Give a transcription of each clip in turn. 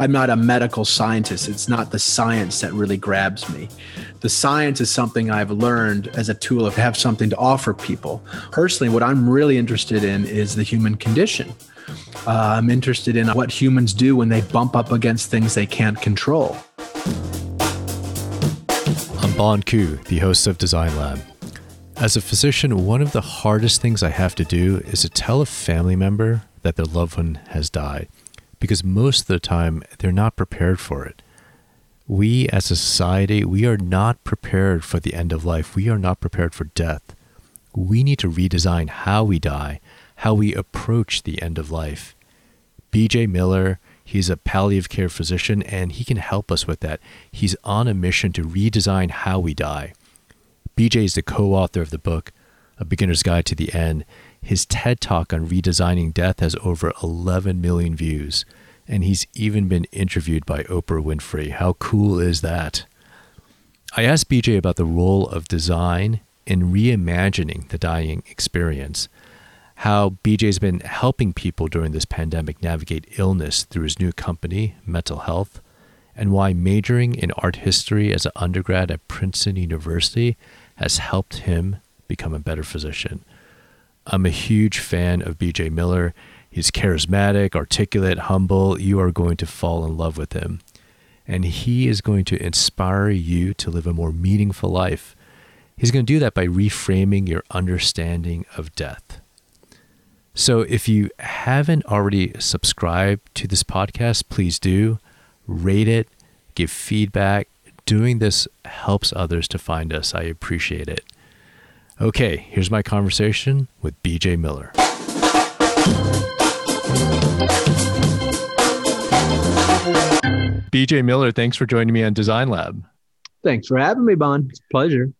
I'm not a medical scientist. It's not the science that really grabs me. The science is something I've learned as a tool of have something to offer people. Personally, what I'm really interested in is the human condition. Uh, I'm interested in what humans do when they bump up against things they can't control. I'm Bon Ku, the host of Design Lab. As a physician, one of the hardest things I have to do is to tell a family member that their loved one has died because most of the time they're not prepared for it. We as a society, we are not prepared for the end of life. We are not prepared for death. We need to redesign how we die, how we approach the end of life. BJ Miller, he's a palliative care physician and he can help us with that. He's on a mission to redesign how we die. BJ is the co author of the book, A Beginner's Guide to the End, his TED Talk on redesigning death has over 11 million views, and he's even been interviewed by Oprah Winfrey. How cool is that? I asked BJ about the role of design in reimagining the dying experience, how BJ's been helping people during this pandemic navigate illness through his new company, Mettle Health, and why majoring in art history as an undergrad at Princeton University has helped him become a better physician. I'm a huge fan of BJ Miller. He's charismatic, articulate, humble. You are going to fall in love with him. And he is going to inspire you to live a more meaningful life. He's going to do that by reframing your understanding of death. So if you haven't already subscribed to this podcast, please do. Rate it, give feedback. Doing this helps others to find us. I appreciate it. Okay, here's my conversation with BJ Miller. BJ Miller, thanks for joining me on Design Lab. Thanks for having me, Bon. It's a pleasure.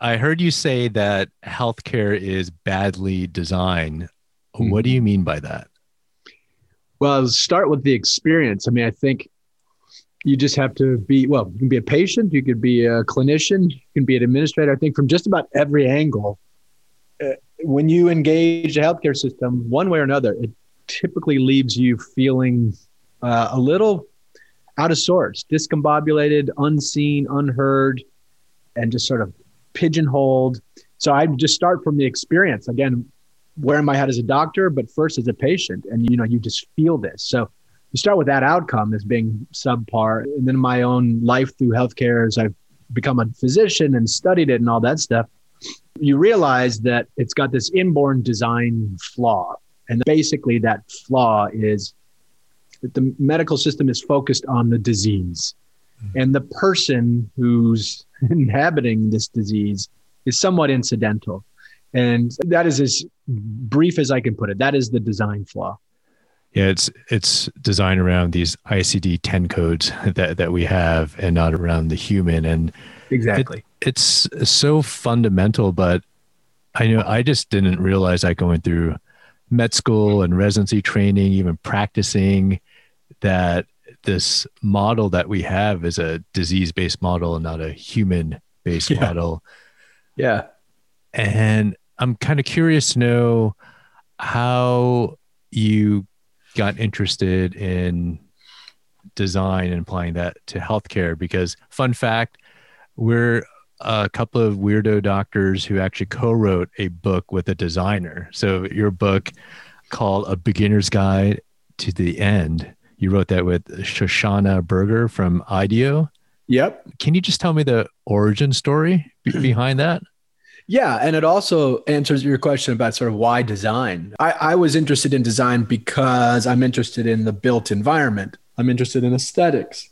I heard you say that healthcare is badly designed. What do you mean by that? Well, I'll start with the experience. I mean, I think you just have to be well you can be a patient you could be a clinician you can be an administrator i think from just about every angle uh, when you engage the healthcare system one way or another it typically leaves you feeling uh, a little out of sorts discombobulated unseen unheard and just sort of pigeonholed so i just start from the experience again wearing my hat as a doctor but first as a patient and you know you just feel this so you start with that outcome as being subpar. And then my own life through healthcare as I've become a physician and studied it and all that stuff, you realize that it's got this inborn design flaw. And basically, that flaw is that the medical system is focused on the disease. Mm-hmm. And the person who's inhabiting this disease is somewhat incidental. And that is as brief as I can put it. That is the design flaw yeah, it's it's designed around these ICD ten codes that that we have, and not around the human. And exactly, it, it's so fundamental. But I know I just didn't realize that going through med school and residency training, even practicing, that this model that we have is a disease based model and not a human based yeah. model. Yeah, and I'm kind of curious to know how you got interested in design and applying that to healthcare because fun fact we're a couple of weirdo doctors who actually co-wrote a book with a designer so your book called a beginner's guide to the end you wrote that with shoshana berger from ideo yep can you just tell me the origin story behind that yeah, and it also answers your question about sort of why design. I, I was interested in design because I'm interested in the built environment. I'm interested in aesthetics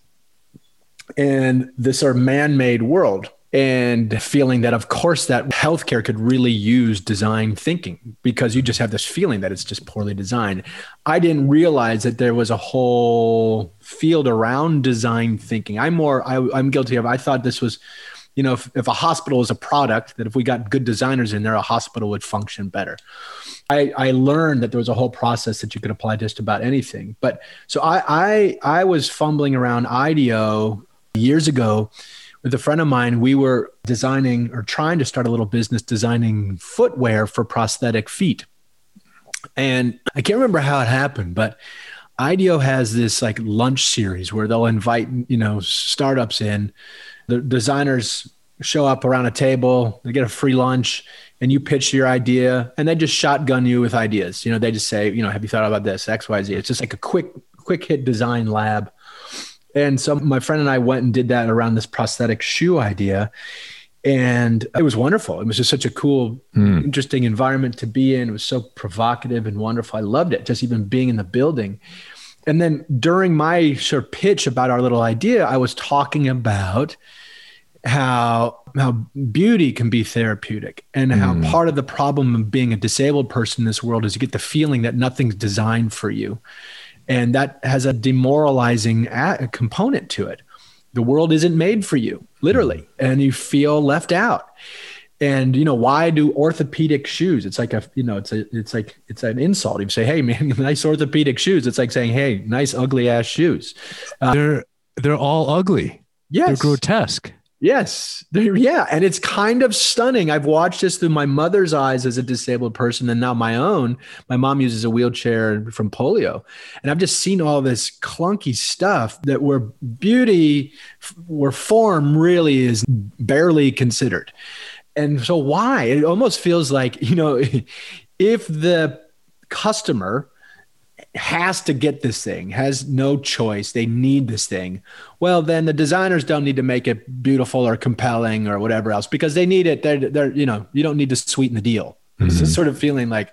and this sort of man-made world and feeling that of course that healthcare could really use design thinking because you just have this feeling that it's just poorly designed i didn't realize that there was a whole field around design thinking i'm more I, am guilty of i thought this was you know, if, if a hospital is a product, that if we got good designers in there, a hospital would function better. I, I learned that there was a whole process that you could apply just about anything. But so I, I, I was fumbling around IDEO years ago with a friend of mine. We were designing or trying to start a little business designing footwear for prosthetic feet. And I can't remember how it happened, but IDEO has this like lunch series where they'll invite, you know, startups in. The designers show up around a table, they get a free lunch, and you pitch your idea, and they just shotgun you with ideas. You know, they just say, you know, have you thought about this X, Y, Z? It's just like a quick, quick hit design lab. And so my friend and I went and did that around this prosthetic shoe idea. And it was wonderful. It was just such a cool, mm. interesting environment to be in. It was so provocative and wonderful. I loved it, just even being in the building. And then during my sort of pitch about our little idea, I was talking about how how beauty can be therapeutic and how mm. part of the problem of being a disabled person in this world is you get the feeling that nothing's designed for you and that has a demoralizing a- component to it. The world isn't made for you literally mm. and you feel left out. And you know why do orthopedic shoes it's like a you know it's a it's like it's an insult. You say hey man nice orthopedic shoes. It's like saying hey nice ugly ass shoes. Uh, they're they're all ugly. Yes. they're grotesque Yes. Yeah. And it's kind of stunning. I've watched this through my mother's eyes as a disabled person and now my own. My mom uses a wheelchair from polio. And I've just seen all this clunky stuff that where beauty, where form really is barely considered. And so why? It almost feels like, you know, if the customer has to get this thing, has no choice. They need this thing. Well, then the designers don't need to make it beautiful or compelling or whatever else because they need it. They're, they're you know, you don't need to sweeten the deal. Mm-hmm. It's just sort of feeling like,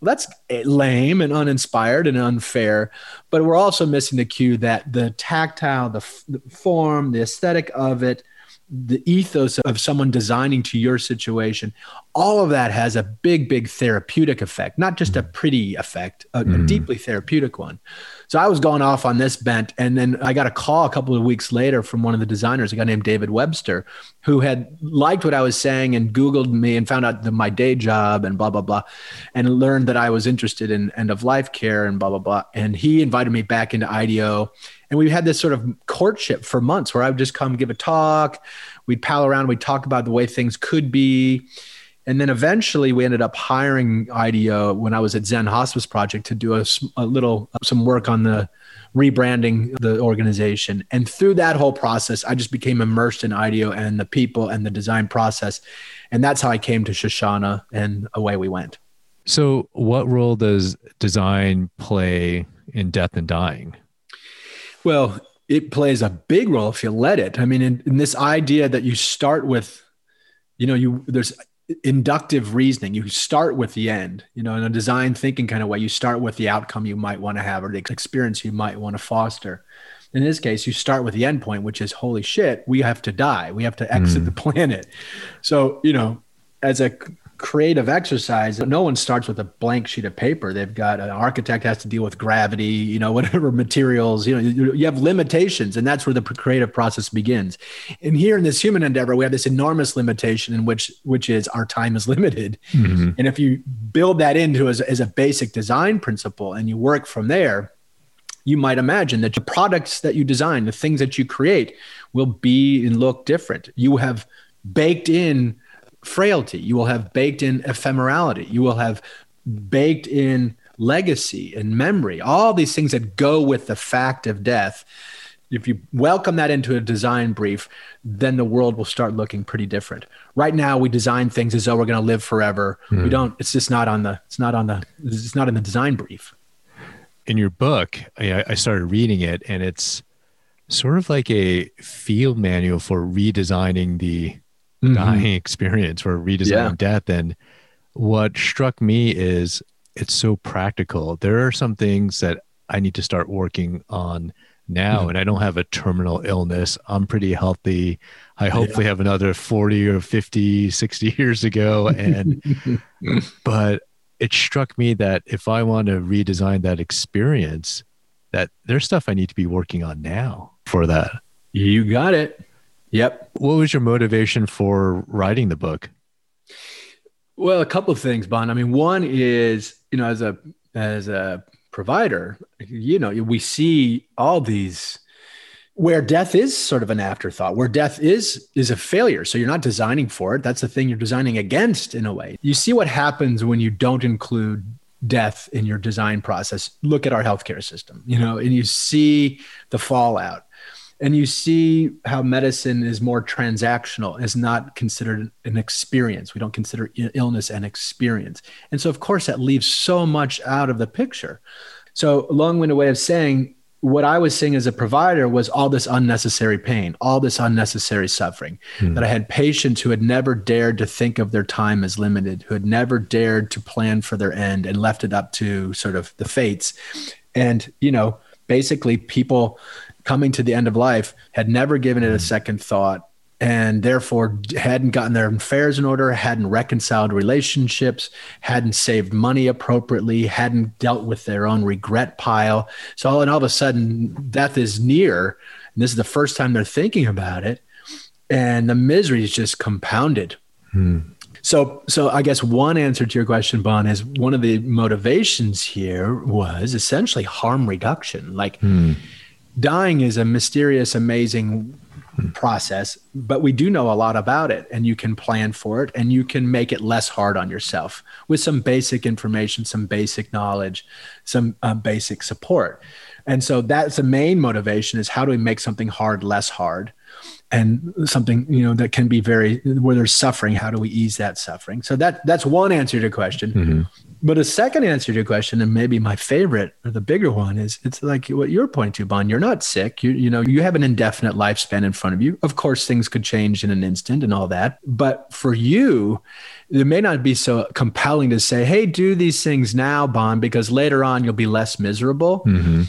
well, that's lame and uninspired and unfair. But we're also missing the cue that the tactile, the, the form, the aesthetic of it, the ethos of someone designing to your situation, all of that has a big, big therapeutic effect, not just a pretty effect, a, mm. a, deeply therapeutic one. So I was going off on this bent. And then I got a call a couple of weeks later from one of the designers, a guy named David Webster, who had liked what I was saying and Googled me and found out the, my day job and blah, blah, blah, and learned that I was interested in end of life care and blah, blah, blah. And he invited me back into IDEO and we had this sort of courtship for months where I would just come give a talk. We'd pal around. We'd talk about the way things could be. And then eventually we ended up hiring IDEO when I was at Zen Hospice Project to do a, a little, uh, some work on the rebranding the organization. And through that whole process, I just became immersed in IDEO and the people and the design process. And that's how I came to Shoshana and away we went. So, what role does design play in death and dying? Well, it plays a big role if you let it. I mean, in, in this idea that you start with, you know, you there's inductive reasoning. You start with the end, you know, in a design thinking kind of way. You start with the outcome you might want to have or the experience you might want to foster. In this case, you start with the end point, which is holy shit, we have to die. We have to exit mm. the planet. So, you know, as a creative exercise. No one starts with a blank sheet of paper. They've got an architect has to deal with gravity, you know, whatever materials, you know, you, you have limitations and that's where the creative process begins. And here in this human endeavor, we have this enormous limitation in which, which is our time is limited. Mm-hmm. And if you build that into as, as a basic design principle and you work from there, you might imagine that the products that you design, the things that you create will be and look different. You have baked in frailty. You will have baked in ephemerality. You will have baked in legacy and memory, all these things that go with the fact of death. If you welcome that into a design brief, then the world will start looking pretty different. Right now, we design things as though we're going to live forever. Mm. We hmm. don't. It's just not on the. It's not on the. It's not in the design brief. In your book, I, I started reading it, and it's sort of like a field manual for redesigning the mm-hmm. dying experience or redesigning yeah. death. And what struck me is it's so practical. There are some things that I need to start working on now, mm-hmm. and I don't have a terminal illness. I'm pretty healthy. I hopefully yeah. have another 40 or 50, 60 years ago. And, but it struck me that if I want to redesign that experience, that there's stuff I need to be working on now for that. You got it. Yep. What was your motivation for writing the book? Well, a couple of things, Bon. I mean, one is, you know, as a as a provider, you know, we see all these where death is sort of an afterthought, where death is is a failure. So you're not designing for it. That's the thing you're designing against in a way. You see what happens when you don't include death in your design process, look at our healthcare system, you know, and you see the fallout and you see how medicine is more transactional is not considered an experience. We don't consider illness an experience. And so of course that leaves so much out of the picture. So long-winded way of saying what i was seeing as a provider was all this unnecessary pain all this unnecessary suffering hmm. that i had patients who had never dared to think of their time as limited who had never dared to plan for their end and left it up to sort of the fates. And you know basically people coming to the end of life had never given it a second thought and therefore hadn't gotten their affairs in order, hadn't reconciled relationships, hadn't saved money appropriately, hadn't dealt with their own regret pile. So all and all of a sudden, death is near. And this is the first time they're thinking about it. And the misery is just compounded. Hmm. So, so I guess one answer to your question, Bon, is one of the motivations here was essentially harm reduction. Like, hmm dying is a mysterious, amazing process, but we do know a lot about it and you can plan for it and you can make it less hard on yourself with some basic information, some basic knowledge, some uh, basic support. And so that's the main motivation is how do we make something hard less hard? and something you know that can be very where there's suffering how do we ease that suffering so that that's one answer to your question mm-hmm. But a second answer to your question and maybe my favorite or the bigger one is it's like what you're pointing to bon you're not sick. You, you know you have an indefinite lifespan in front of you. Of course things could change in an instant and all that. But for you it may not be so compelling to say hey do these things now bon because later on you'll be less miserable. Mm-hmm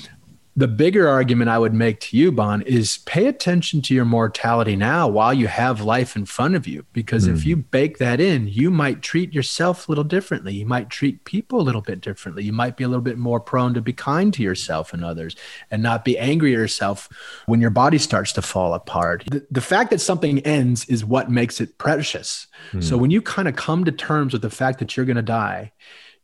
the bigger argument I would make to you, Bon, is pay attention to your mortality now while you have life in front of you. Because mm. if hmm. you bake that in, you might treat yourself a little differently. You might treat people a little bit differently. You might be a little bit more prone to be kind to yourself and others and not be angry at yourself when your body starts to fall apart. The, the fact that something ends is what makes it precious. Mm. So when you kind of come to terms with the fact that you're going to die,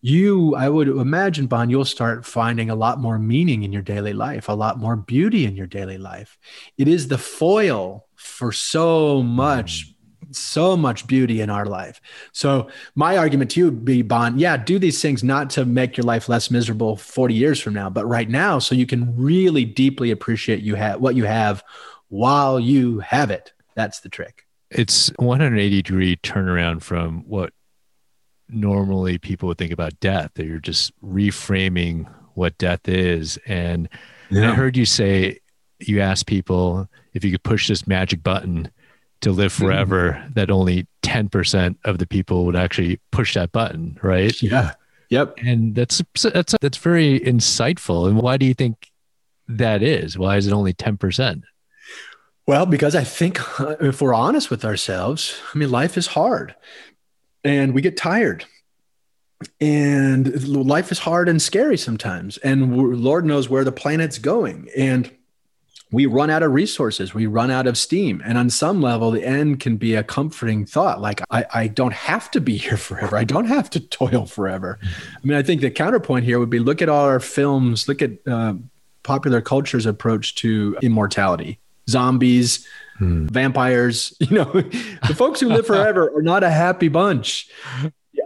you, I would imagine, Bon, you'll start finding a lot more meaning in your daily life, a lot more beauty in your daily life. It is the foil for so much so much beauty in our life. So my argument to you would be, Bon, yeah, do these things not to make your life less miserable 40 years from now, but right now, so you can really deeply appreciate you have what you have while you have it. That's the trick. It's 180 degree turnaround from what normally people would think about death that you're just reframing what death is. And yeah. i heard you say you asked people if you could push this magic button to live mm-hmm. forever mm. that only 10% of the people would actually push that button right? Yeah. Yep. And that's that's that's very insightful. And why do you think that is? Why is it only 10% well because i think if we're honest with ourselves i mean life is hard and we get tired. And life is hard and scary sometimes. And lord knows where the planet's going. And we run out of resources. We run out of steam. And on some level the end can be a comforting thought. Like i, I don't have to be here forever. I don't have to toil forever. I mean i think the counterpoint here would be look at all our films. Look at uh, popular culture's approach to immortality. Zombies Hmm. Vampires, you know, the folks who live forever are not a happy bunch.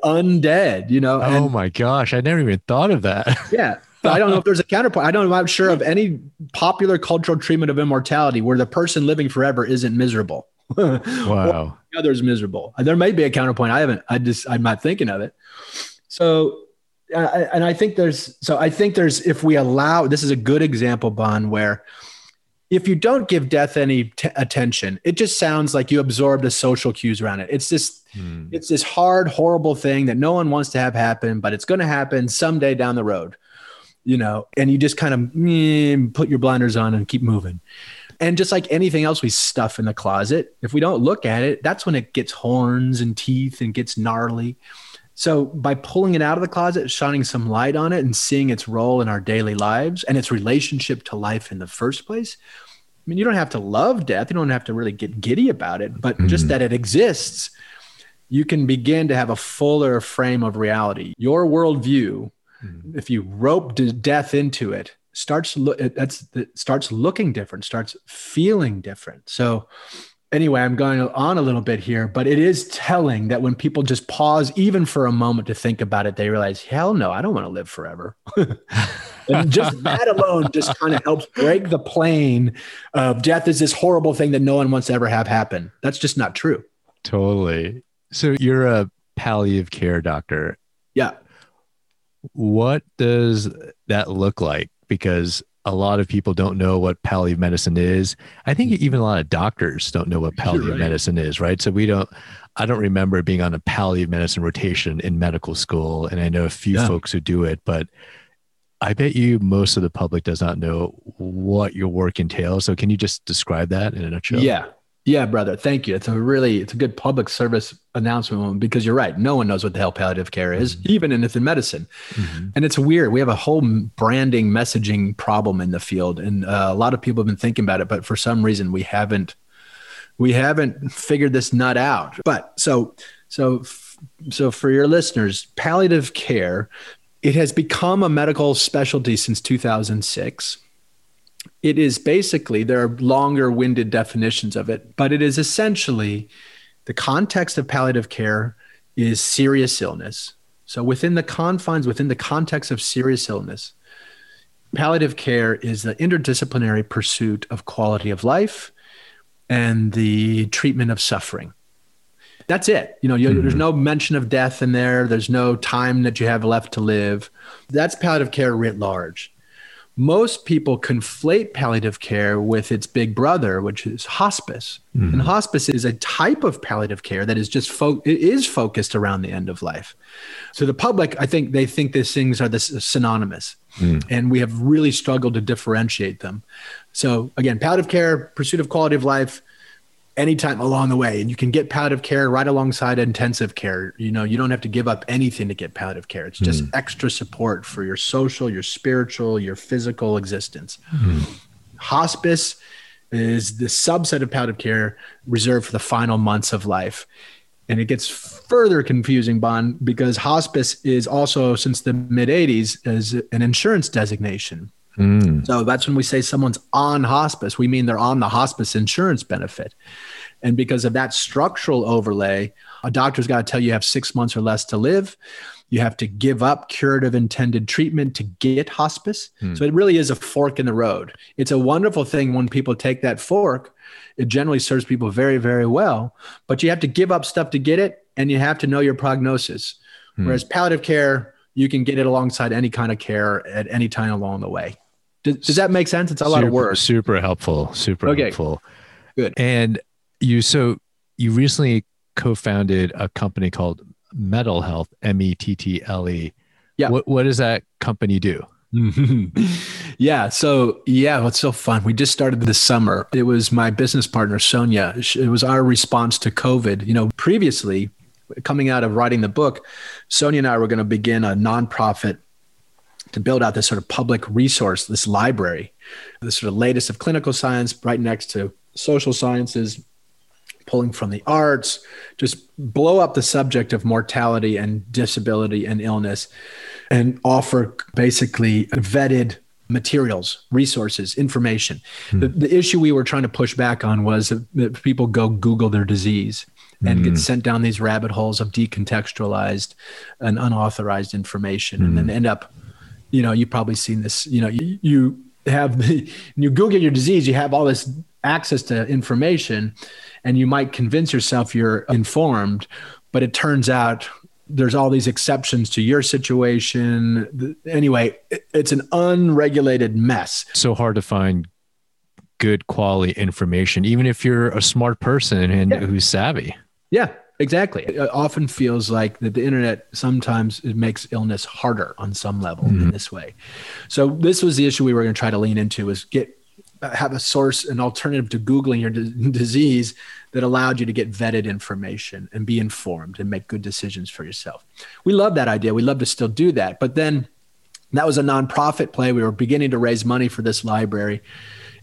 Undead, you know. Oh my gosh, I never even thought of that. yeah. I don't know if there's a counterpoint. I don't know. I'm sure of any popular cultural treatment of immortality where the person living forever isn't miserable. wow. the other's miserable. There may be a counterpoint. I haven't, I just, I'm not thinking of it. So, uh, and I think there's, so I think there's, if we allow, this is a good example, Bon, where if you don't give death any t- attention, it just sounds like you absorb the social cues around it. It's this, hmm. it's this hard, horrible thing that no one wants to have happen, but it's going to happen someday down the road, you know. And you just kind of mm, put your blinders on and keep moving. And just like anything else we stuff in the closet, if we don't look at it, that's when it gets horns and teeth and gets gnarly. So by pulling it out of the closet, shining some light on it and seeing its role in our daily lives and its relationship to life in the first place. I mean, you don't have to love death. You don't have to really get giddy about it, but mm-hmm. just that it exists, you can begin to have a fuller frame of reality. Your worldview, mm-hmm. if you rope death into it, starts look that's it starts looking different, starts feeling different. So anyway, I'm going on a little bit here, but it is telling that when people just pause even for a moment to think about it, they realize, hell no, I don't want to live forever. and just that alone just kind of helps break the plane of death is this horrible thing that no one wants to ever have happen. That's just not true. Totally. So you're a palliative care doctor. Yeah. What does that look like? Because a lot of people don't know what palliative medicine is. I think mm-hmm. even a lot of doctors don't know what palliative right. medicine is, right? So we don't, I don't remember being on a palliative medicine rotation in medical school. And I know a few yeah. folks who do it, but I bet you most of the public does not know what your work entails. So can you just describe that in a nutshell? Yeah. Yeah, brother. Thank you. It's a really it's a good public service announcement because you're right. No one knows what the hell palliative care is, mm-hmm. even in, in medicine. Mm-hmm. And it's weird. We have a whole branding messaging problem in the field, and uh, a lot of people have been thinking about it, but for some reason we haven't we haven't figured this nut out. But so so so for your listeners, palliative care it has become a medical specialty since 2006 it is basically, there are longer winded definitions of it, but it is essentially the context of palliative care is serious illness. So, within the confines, within the context of serious illness, palliative care is the interdisciplinary pursuit of quality of life and the treatment of suffering. That's it. You know, you, mm-hmm. there's no mention of death in there. There's no time that you have left to live. That's palliative care writ large most people conflate palliative care with its big brother, which is hospice. Mm-hmm. And hospice is a type of palliative care that is just fo- it is focused around the end of life. So the public, I think they think these things are this synonymous, mm. and we have really struggled to differentiate them. So again, palliative care, pursuit of quality of life, anytime along the way. And you can get palliative care right alongside intensive care. You know, you don't have to give up anything to get palliative care. It's just mm. extra support for your social, your spiritual, your physical existence. Mm. Hospice is the subset of palliative care reserved for the final months of life. And it gets further confusing, Bon because hospice is also, since the mid 80s, is an insurance designation. Mm. So that's when we say someone's on hospice, we mean they're on the hospice insurance benefit. And because of that structural overlay, a doctor's got to tell you you have six months or less to live. You have to give up curative intended treatment to get hospice. Mm. So it really is a fork in the road. It's a wonderful thing when people take that fork. It generally serves people very, very well, but you have to give up stuff to get it and you have to know your prognosis. Mm. Whereas palliative care, you can get it alongside any kind of care at any time along the way. Does, does that make sense? It's a super, lot of work. Super helpful. Super okay. helpful. Good. And you, so you recently co-founded a company called Mettle Health, M E T T L E. Yeah. What, what does that company do? yeah. So, yeah, it's so fun. We just started this summer. It was my business partner, Sonia. It was our response to COVID. You know, previously, coming out of writing the book, Sonia and I were going to begin a nonprofit to build out this sort of public resource, this library, the sort of latest of clinical science right next to social sciences, pulling from the arts, just blow up the subject of mortality and disability and illness and offer basically vetted materials, resources, information. Hmm. The, the issue we were trying to push back on was that people go Google their disease and get sent down these rabbit holes of decontextualized and unauthorized information mm. and then end up you know, you've probably seen this, you know, you, you have, the, you Google your disease, you have all this access to information and you might convince yourself you're informed, but it turns out there's all these exceptions to your situation. Anyway, it's an unregulated mess. So hard to find good quality information, even if you're a smart person and yeah. who's savvy. Yeah, Exactly. It often feels like that the internet sometimes it makes illness harder on some level mm-hmm. in this way. So this was the issue we were going to try to lean into is get have a source, an alternative to Googling your d- disease that allowed you to get vetted information and be informed and make good decisions for yourself. We love that idea. We love to still do that. But then that was a nonprofit play. We were beginning to raise money for this library.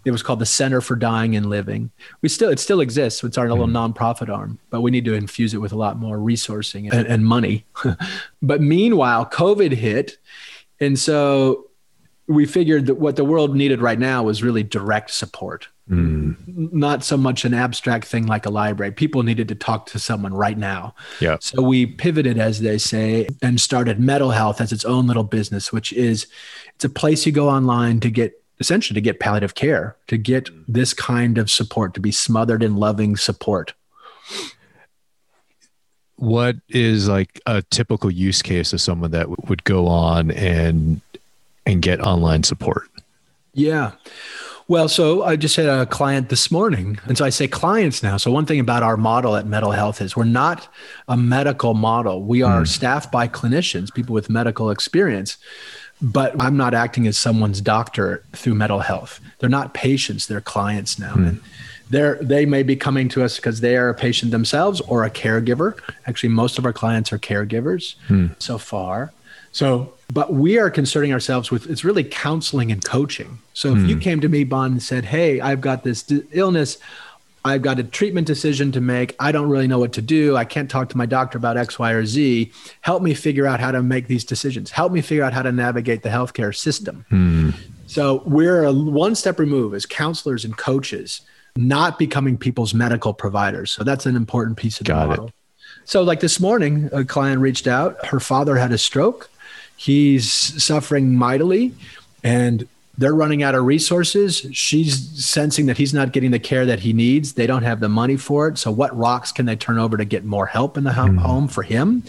It was called the Center for Dying and Living. We still it still exists. It's our little mm. nonprofit arm, but we need to infuse it with a lot more resourcing and, and money. but meanwhile, COVID hit, and so we figured that what the world needed right now was really direct support. Mm. Not so much an abstract thing like a library. People needed to talk to someone right now. Yeah. So we pivoted, as they say, and started Mettle Health as its own little business, which is it's a place you go online to get essentially to get palliative care, to get mm. this kind of support, to be smothered in loving support. What is like a typical use case of someone that w- would go on and and get online support? Yeah. Well, so I just had a client this morning. And so I say clients now. So, one thing about our model at Mettle Health is we're not a medical model. We are mm. staffed by clinicians, people with medical experience, but I'm not acting as someone's doctor through Mettle Health. They're not patients, they're clients now. Hmm. And they're, they may be coming to us because they are a patient themselves or a caregiver. Actually, most of our clients are caregivers hmm. so far. So, but we are concerning ourselves with it's really counseling and coaching. So, if you hmm. came to me, Bon, and said, Hey, I've got this d- illness, I've got a treatment decision to make, I don't really know what to do, I can't talk to my doctor about X, Y, or Z, help me figure out how to make these decisions, help me figure out how to navigate the healthcare system. Hmm. So, we're a one step remove as counselors and coaches, not becoming people's medical providers. So, that's an important piece of the Got it. model. So, like this morning, a client reached out. Her father had a stroke. He's suffering mightily, and they're running out of resources. She's sensing that he's not getting the care that he needs. They don't have the money for it. So, what rocks can they turn over to get more help in the ho- home mm-hmm. for him?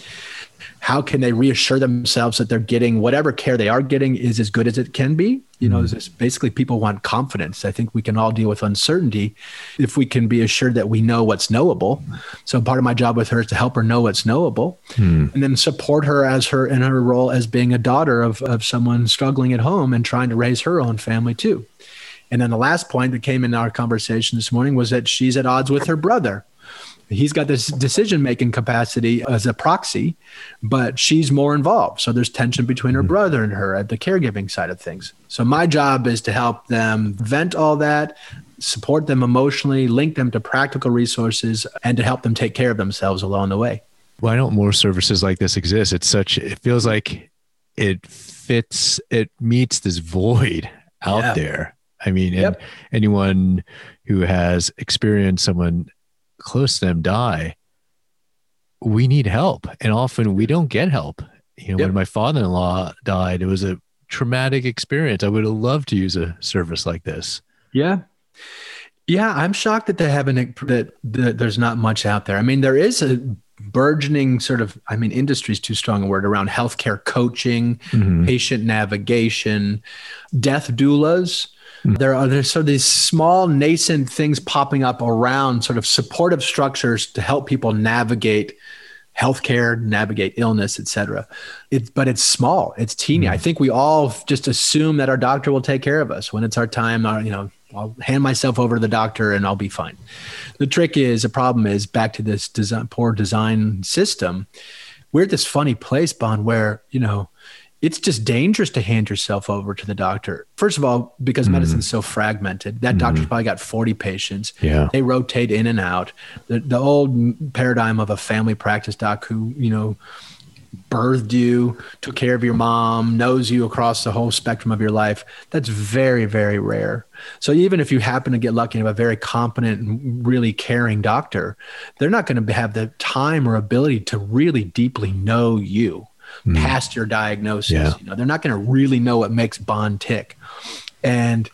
How can they reassure themselves that they're getting whatever care they are getting is as good as it can be? You know, mm-hmm. just basically people want confidence. I think we can all deal with uncertainty if we can be assured that we know what's knowable. So part of my job with her is to help her know what's knowable hmm. and then support her as her in her role as being a daughter of, of someone struggling at home and trying to raise her own family too. And then the last point that came in our conversation this morning was that she's at odds with her brother. He's got this decision making capacity as a proxy, but she's more involved. So there's tension between her hmm. brother and her at the caregiving side of things. So my job is to help them vent all that, support them emotionally, link them to practical resources, and to help them take care of themselves along the way. Why don't more services like this exist? It's such it feels like it fits it meets this void out Yeah. there. I mean, and Yep. anyone who has experienced someone close to them die, we need help. And often we don't get help. You know, Yep. when my father in law died, it was a traumatic experience. I would have loved to use a service like this. Yeah. Yeah, I'm shocked that they haven't that, that there's not much out there. I mean, there is a burgeoning sort of I mean, industry is too strong a word around healthcare coaching, Mhm. patient navigation, death doulas. There are there's sort of these small nascent things popping up around sort of supportive structures to help people navigate healthcare, navigate illness, et cetera. It, but it's small, it's teeny. Mm-hmm. I think we all just assume that our doctor will take care of us when it's our time. Our, you know, I'll hand myself over to the doctor and I'll be fine. The trick is, the problem is back to this design, poor design system. We're at this funny place, Bon, where you know it's just dangerous to hand yourself over to the doctor. First of all, because mm-hmm. medicine's so fragmented, that mm-hmm. doctor's probably got 40 patients. Yeah. They rotate in and out. The, the old paradigm of a family practice doc who, you know, birthed you, took care of your mom, knows you across the whole spectrum of your life, that's very, very rare. So even if you happen to get lucky and have a very competent and really caring doctor, they're not going to have the time or ability to really deeply know you Hmm. past your diagnosis. Yeah. You know, they're not going to really know what makes Bon tick. And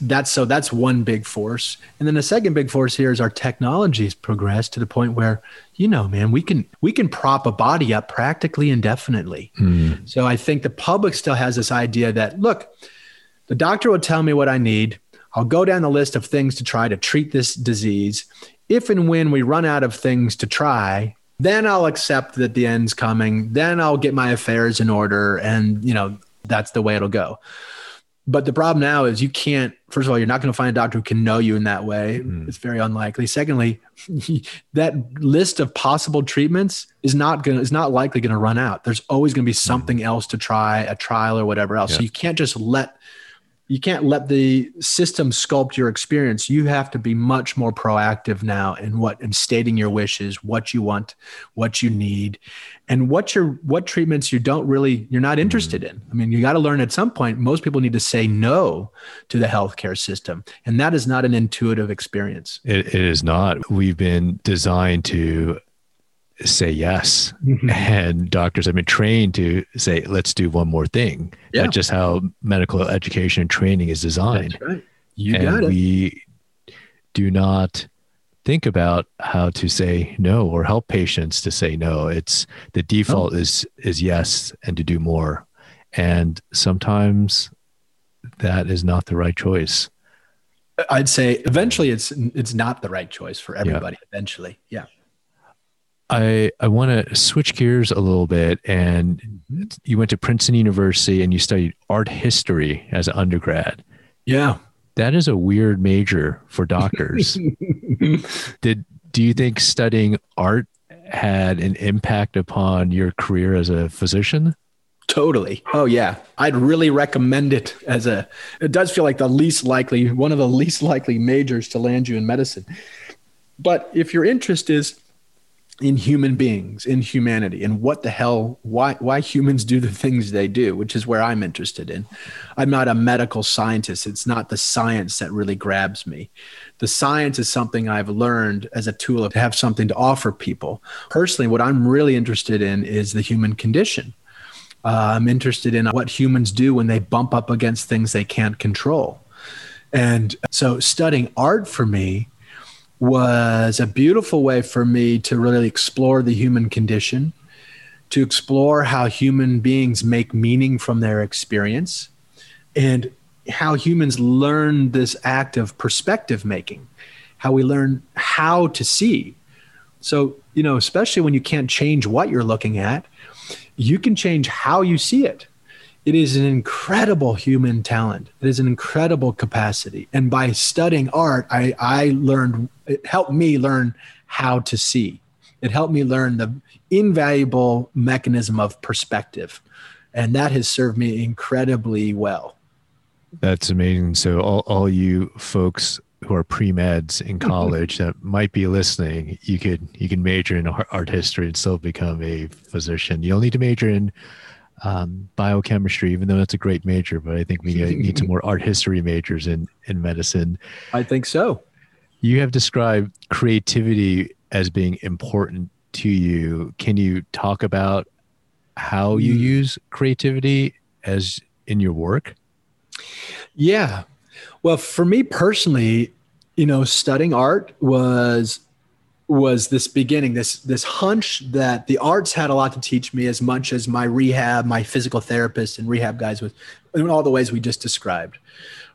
that's so that's one big force. And then the second big force here is our technology's progressed to the point where, you know, man, we can we can prop a body up practically indefinitely. Hmm. So I think the public still has this idea that look, the doctor will tell me what I need. I'll go down the list of things to try to treat this disease. If and when we run out of things to try, then I'll accept that the end's coming. Then I'll get my affairs in order. And, you know, that's the way it'll go. But the problem now is you can't, first of all, you're not going to find a doctor who can know you in that way. Mm. It's very unlikely. Secondly, that list of possible treatments is not going to, is not likely going to run out. There's always going to be mm. something else to try, a trial or whatever else. So you can't just let you can't let the system sculpt your experience. You have to be much more proactive now in what in stating your wishes, what you want, what you need, and what your what treatments you don't really you're not interested mm-hmm. in. I mean, you got to learn at some point. Most people need to say no to the healthcare system, and that is not an intuitive experience. it, it is not. We've been designed to say yes Mhm. and doctors have been trained to say let's do one more thing Yeah. that's just how medical education and training is designed right. You and got it. we do not think about how to say no or help patients to say no it's the default is is yes and to do more and sometimes that is not the right choice I'd say eventually it's it's not the right choice for everybody. Eventually, yeah. I i want to switch gears a little bit and mm-hmm. you went to princeton university and you studied art history as an undergrad Yeah. that is a weird major for doctors did do you think studying art had an impact upon your career as a physician Totally. Oh yeah. I'd really recommend it as a it does feel like the least likely one of the least likely majors to land you in medicine. But if your interest is in human beings, in humanity, and what the hell why why humans do the things they do, which is where I'm interested in. I'm not a medical scientist. It's not the science that really grabs me. The science is something I've learned as a tool to have something to offer people. Personally, what I'm really interested in is the human condition. Uh, I'm interested in what humans do when they bump up against things they can't control. And so studying art for me was a beautiful way for me to really explore the human condition, to explore how human beings make meaning from their experience, and how humans learn this act of perspective making, how we learn how to see. So, you know, especially when you can't change what you're looking at, you can change how you see it. It is an incredible human talent. It is an incredible capacity. And by studying art, I, I learned, it helped me learn how to see. It helped me learn the invaluable mechanism of perspective. And that has served me incredibly well. That's amazing. So all, all you folks who are pre-meds in mm-hmm. college that might be listening, you could you can major in art history and still become a physician. You don't need to major in um, biochemistry, even though that's a great major. But I think we need some more art history majors in in medicine. I think so. You have described creativity as being important to you. Can you talk about how you Mm. use creativity as in your work? Yeah. Well, for me personally, you know, studying art was was this beginning, this this hunch that the arts had a lot to teach me as much as my rehab, my physical therapist and rehab guys with in all the ways we just described.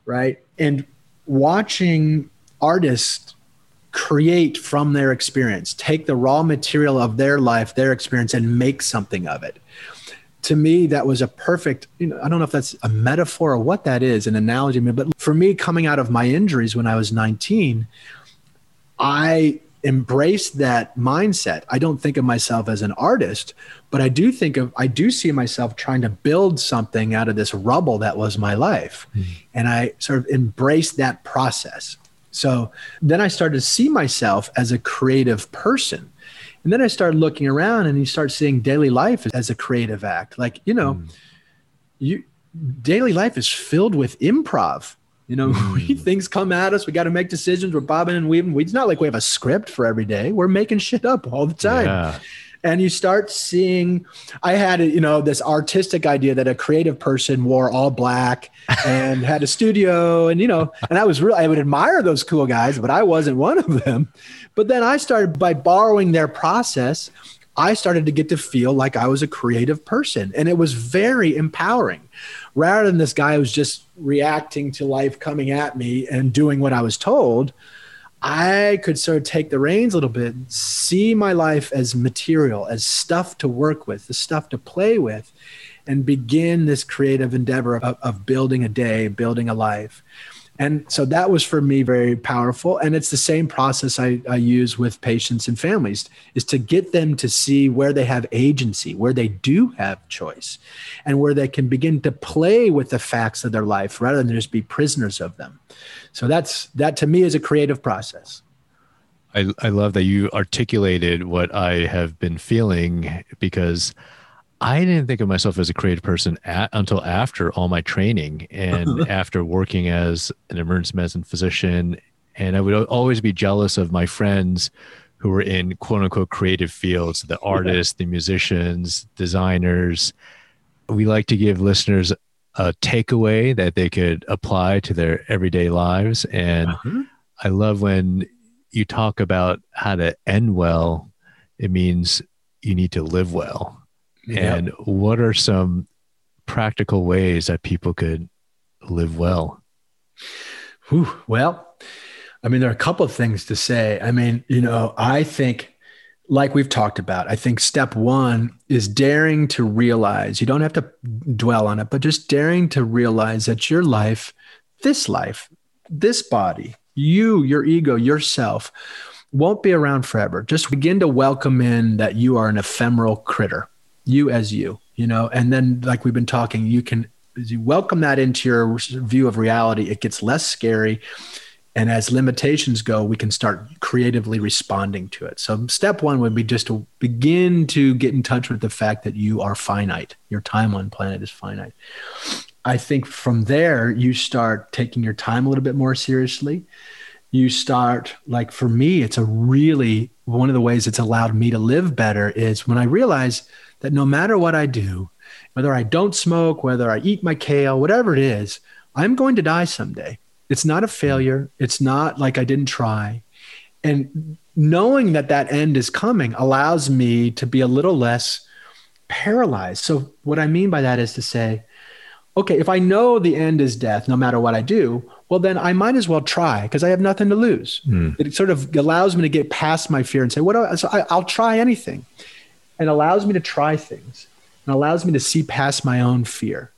Right. And watching artists create from their experience, take the raw material of their life, their experience, and make something of it to me that was a perfect you know i don't know if that's a metaphor or what that is an analogy but for me coming out of my injuries when i was 19 i embraced that mindset i don't think of myself as an artist but i do think of i do see myself trying to build something out of this rubble that was my life and i sort of embraced that process so then i started to see myself as a creative person and then I started looking around and you start seeing daily life as a creative act. Like, you know, Mm. you daily life is filled with improv. You know, we, hmm. things come at us. We got to make decisions. We're bobbing and weaving. We, it's not like we have a script for every day. We're making shit up all the time Yeah. and you start seeing i had you know this artistic idea that a creative person wore all black and had a studio and you know and i was real i would admire those cool guys but i wasn't one of them but then i started by borrowing their process i started to get to feel like i was a creative person and it was very empowering rather than this guy who's just reacting to life coming at me and doing what i was told I could sort of take the reins a little bit, see my life as material, as stuff to work with, the stuff to play with, and begin this creative endeavor of, of building a day, building a life. And so that was for me very powerful. And it's the same process I, I use with patients and families is to get them to see where they have agency, where they do have choice, and where they can begin to play with the facts of their life rather than just be prisoners of them. So that's that to me is a creative process. I, I love that you articulated what I have been feeling because I didn't think of myself as a creative person at, until after all my training and after working as an emergency medicine physician. And I would always be jealous of my friends who were in quote unquote creative fields the artists, the musicians, designers. We like to give listeners a takeaway that they could apply to their everyday lives. And uh-huh. I love when you talk about how to end well, it means you need to live well. Yep. And what are some practical ways that people could live well? Whew, well, I mean, there are a couple of things to say. I mean, you know, I think, like we've talked about, I think step one is daring to realize you don't have to dwell on it, but just daring to realize that your life, this life, this body, you, your ego, yourself, won't be around forever. Just begin to welcome in that you are an ephemeral critter you as you, you know, and then like we've been talking, you can as you welcome that into your view of reality, it gets less scary. And as limitations go, we can start creatively responding to it. So, step one would be just to begin to get in touch with the fact that you are finite. Your time on planet is finite. I think from there, you start taking your time a little bit more seriously. You start, like for me, it's a really one of the ways it's allowed me to live better is when I realize that no matter what I do, whether I don't smoke, whether I eat my kale, whatever it is, I'm going to die someday. It's not a failure. It's not like I didn't try. And knowing that that end is coming allows me to be a little less paralyzed. So, what I mean by that is to say, okay, if I know the end is death, no matter what I do, well, then I might as well try because I have nothing to lose. Mm. It sort of allows me to get past my fear and say, what? I, so I, I'll try anything and allows me to try things and allows me to see past my own fear.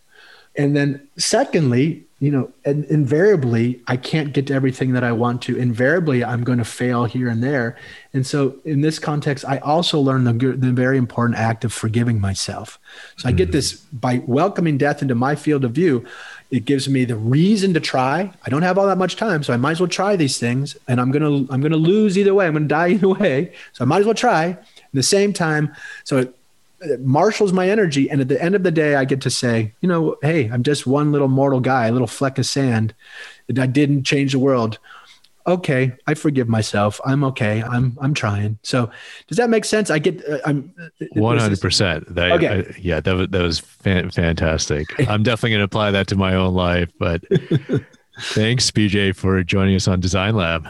And then, secondly, you know, and invariably, I can't get to everything that I want to. Invariably, I'm going to fail here and there. And so, in this context, I also learn the, the very important act of forgiving myself. So, I get hmm. this by welcoming death into my field of view. It gives me the reason to try. I don't have all that much time, so I might as well try these things. And I'm gonna I'm gonna lose either way. I'm gonna die either way. So I might as well try the same time, so it, it marshals my energy. And at the end of the day, I get to say, you know, hey, I'm just one little mortal guy, a little fleck of sand. That I didn't change the world. Okay, I forgive myself. I'm okay. I'm I'm trying. So, does that make sense? I get. Uh, I'm uh, one hundred percent. Okay. I, yeah, that was that was fan, fantastic. I'm definitely going to apply that to my own life. But thanks, BJ, for joining us on Design Lab.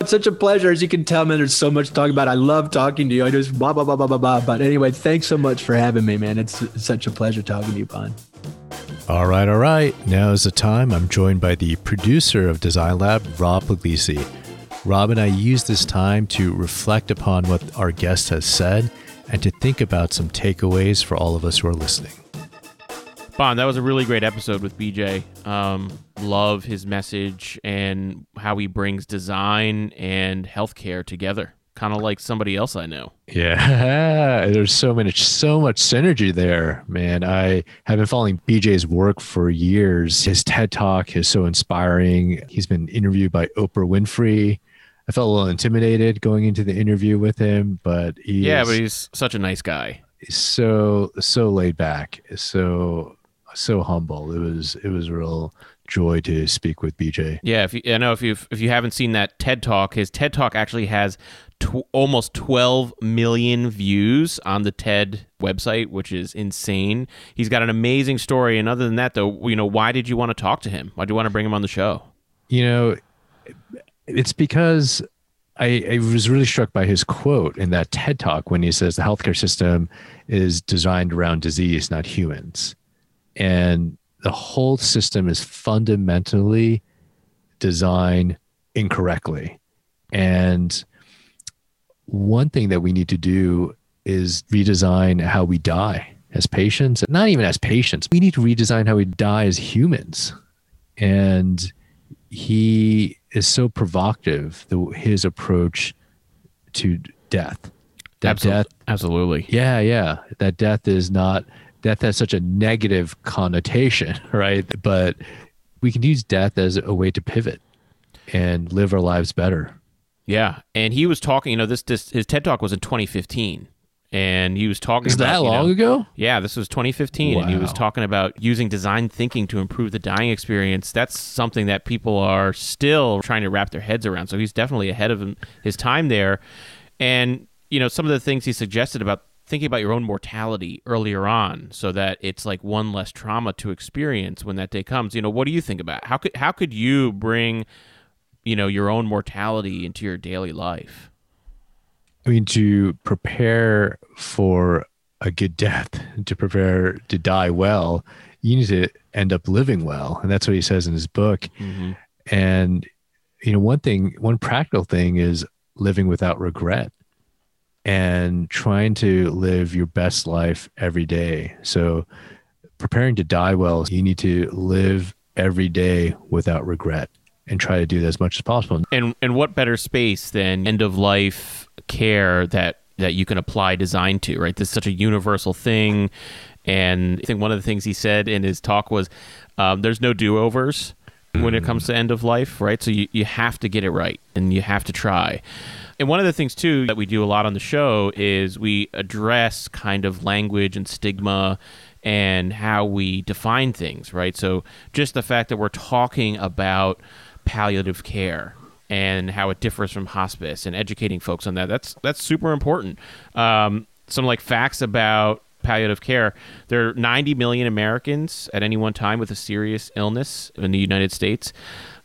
It's such a pleasure. As you can tell, man, there's so much to talk about. I love talking to you. I just blah, blah, blah, blah, blah, blah. But anyway, thanks so much for having me, man. It's, such a pleasure talking to you, Bon. All right, all right. Now is the time. I'm joined by the producer of Design Lab, Rob Puglisi. Rob and I use this time to reflect upon what our guest has said and to think about some takeaways for all of us who are listening. Bon, that was a really great episode with BJ. Um, love his message and how he brings design and healthcare together. Kind of like somebody else I know. Yeah, there's so much, so much synergy there, man. I have been following BJ's work for years. His TED Talk is so inspiring. He's been interviewed by Oprah Winfrey. I felt a little intimidated going into the interview with him, but yeah, but he's such a nice guy. So so laid back, so so humble. It was it was real joy to speak with BJ. Yeah, if you, I know if you if you haven't seen that TED Talk, his TED Talk actually has tw- almost 12 million views on the TED website, which is insane. He's got an amazing story, and other than that, though, you know, why did you want to talk to him? Why do you want to bring him on the show? You know, it's because I, I, was really struck by his quote in that TED talk when he says the healthcare system is designed around disease, not humans and the whole system is fundamentally designed incorrectly. And one thing that we need to do is redesign how we die as patients, not even as patients. We need to redesign how we die as humans. And he is so provocative, the, his approach to death. That death, Absolutely. yeah, yeah, that death is not, death has such a negative connotation, right? But we can use death as a way to pivot and live our lives better. Yeah, and he was talking. You know, this, this his TED talk was in 2015, and he was talking. Is about, that you long know- ago? Yeah, this was 2015, and he was talking about using design thinking to improve the dying experience. That's something that people are still trying to wrap their heads around. So he's definitely ahead of him, his time there. And you know, some of the things he suggested about thinking about your own mortality earlier on, so that it's like one less trauma to experience when that day comes. You know, what do you think about how could how could you bring you know your own mortality into your daily life? I mean, to prepare for a good death, to prepare to die well, you need to end up living well. And that's what he says in his book. Mm-hmm. And, you know, one thing, one practical thing is living without regret and trying to live your best life every day. So, preparing to die well, you need to live every day without regret and try to do that as much as possible. and and what better space than end of life care that that you can apply design to right? This is such a universal thing. And i think one of the things he said in his talk was um, there's no do-overs when it comes to end of life right? So you, you have to get it right and you have to try and one of the things too that we do a lot on the show is we address kind of language and stigma and how we define things, right? So just the fact that we're talking about palliative care and how it differs from hospice and educating folks on that that's that's super important. Um, some like facts about palliative care. There are 90 million Americans at any one time with a serious illness in the United States.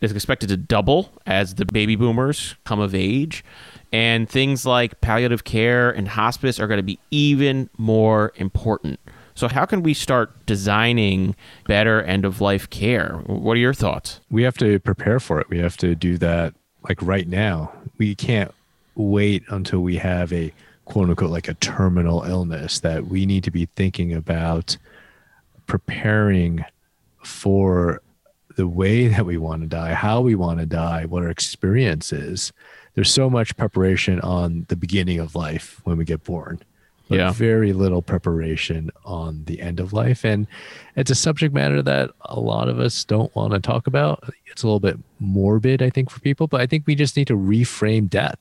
It's expected to double as the baby boomers come of age. And things like palliative care and hospice are going to be even more important. So, how can we start designing better end of life care? What are your thoughts? we have to prepare for it. We have to do that like right now. We can't wait until we have a quote unquote like a terminal illness that we need to be thinking about preparing for the way that we want to die, how we want to die, what our experience is. There's so much preparation on the beginning of life when we get born. But Yeah. very little preparation on the end of life. And it's a subject matter that a lot of us don't want to talk about. It's a little bit morbid, I think, for people, but I think we just need to reframe death.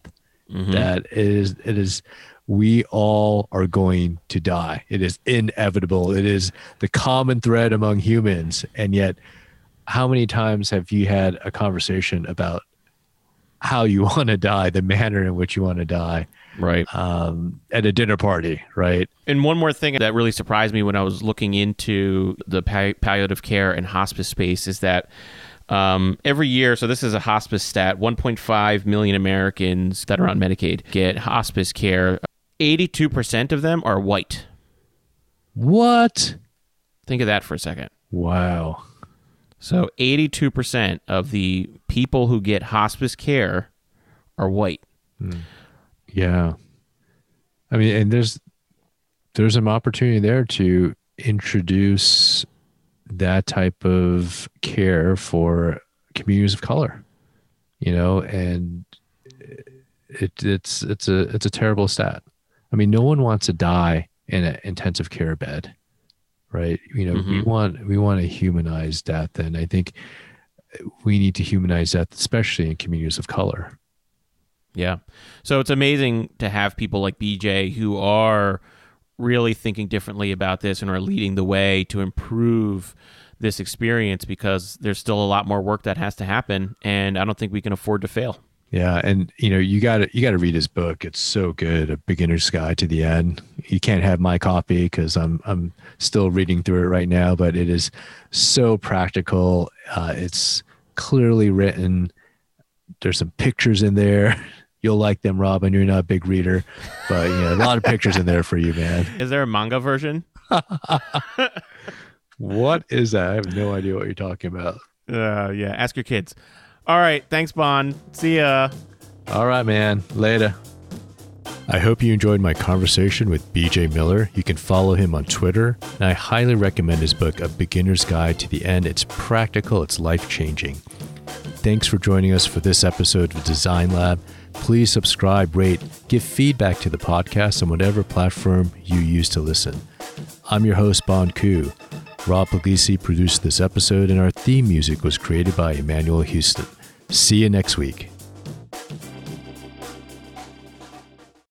Mm-hmm. That it is it is we all are going to die. It is inevitable. It is the common thread among humans. And yet, how many times have you had a conversation about how you want to die, the manner in which you want to die Right. um, at a dinner party, right? And one more thing that really surprised me when I was looking into the palliative care and hospice space is that um, every year, so this is a hospice stat, 1.5 million Americans that are on Medicaid get hospice care. 82% of them are white. What? Think of that for a second. Wow. So 82% of the people who get hospice care are white. Hmm. Yeah. I mean, and there's there's an opportunity there to introduce that type of care for communities of color. You know, and it it's it's a it's a terrible stat. I mean, no one wants to die in an intensive care bed, right? You know, we Mhm. want we want to humanize death, and I think we need to humanize death, especially in communities of color. Yeah. So it's amazing to have people like BJ who are really thinking differently about this and are leading the way to improve this experience because there's still a lot more work that has to happen and I don't think we can afford to fail. Yeah, and you know you got to you got to read his book. It's so good, A Beginner's Guide to the End. You can't have my copy because I'm I'm still reading through it right now, but it is so practical. Uh, it's clearly written. There's some pictures in there. You'll like them, Robin. You're not a big reader, but you know, a lot of pictures in there for you, man. Is there a manga version? What is that? I have no idea what you're talking about. Uh, yeah, ask your kids. All right, thanks Bon. See ya. All right, man. Later. I hope you enjoyed my conversation with BJ Miller. You can follow him on Twitter, and I highly recommend his book, A Beginner's Guide to the End. It's practical, it's life changing. Thanks for joining us for this episode of Design Lab. Please subscribe, rate, give feedback to the podcast on whatever platform you use to listen. I'm your host, Bon Ku. Rob Puglisi produced this episode, and our theme music was created by Emmanuel Houston. See you next week.